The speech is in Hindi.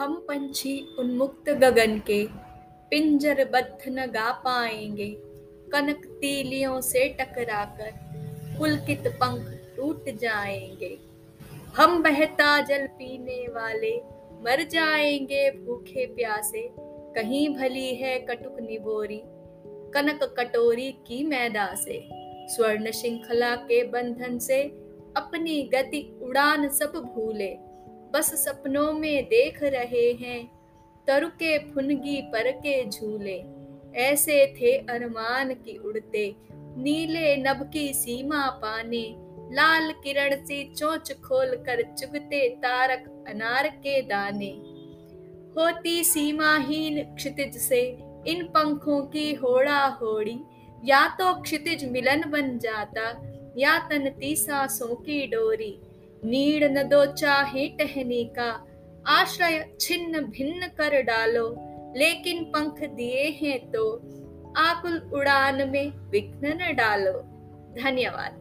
हम पंछी उन्मुक्त गगन के, पिंजर बद्ध न गा पाएँगे। कनक तीलियों से टकराकर पुलकित पंख टूट जाएँगे। हम बहता जल पीने वाले, मर जाएँगे भूखे प्यासे। कहीं भली है कटुक निबोरी, कनक कटोरी की मैदा से। स्वर्ण श्रृंखला के बंधन से अपनी गति उड़ान सब भूले। बस सपनों में देख रहे हैं। तरुके फुनगी पर के झूले। ऐसे थे अरमान की उड़ते। नीले नभ की सीमा पाने। लाल किरण से चोंच खोल कर चुगते तारक अनार के दाने। होती सीमाहीन क्षितिज से इन पंखों की होड़ा होड़ी या तो क्षितिज मिलन बन जाता, या तनती सांसों की डोरी। नीड़ न दो चाहे टहने का आश्रय छिन्न भिन्न कर डालो लेकिन पंख दिए हैं तो आकुल उड़ान में विघ्न न डालो धन्यवाद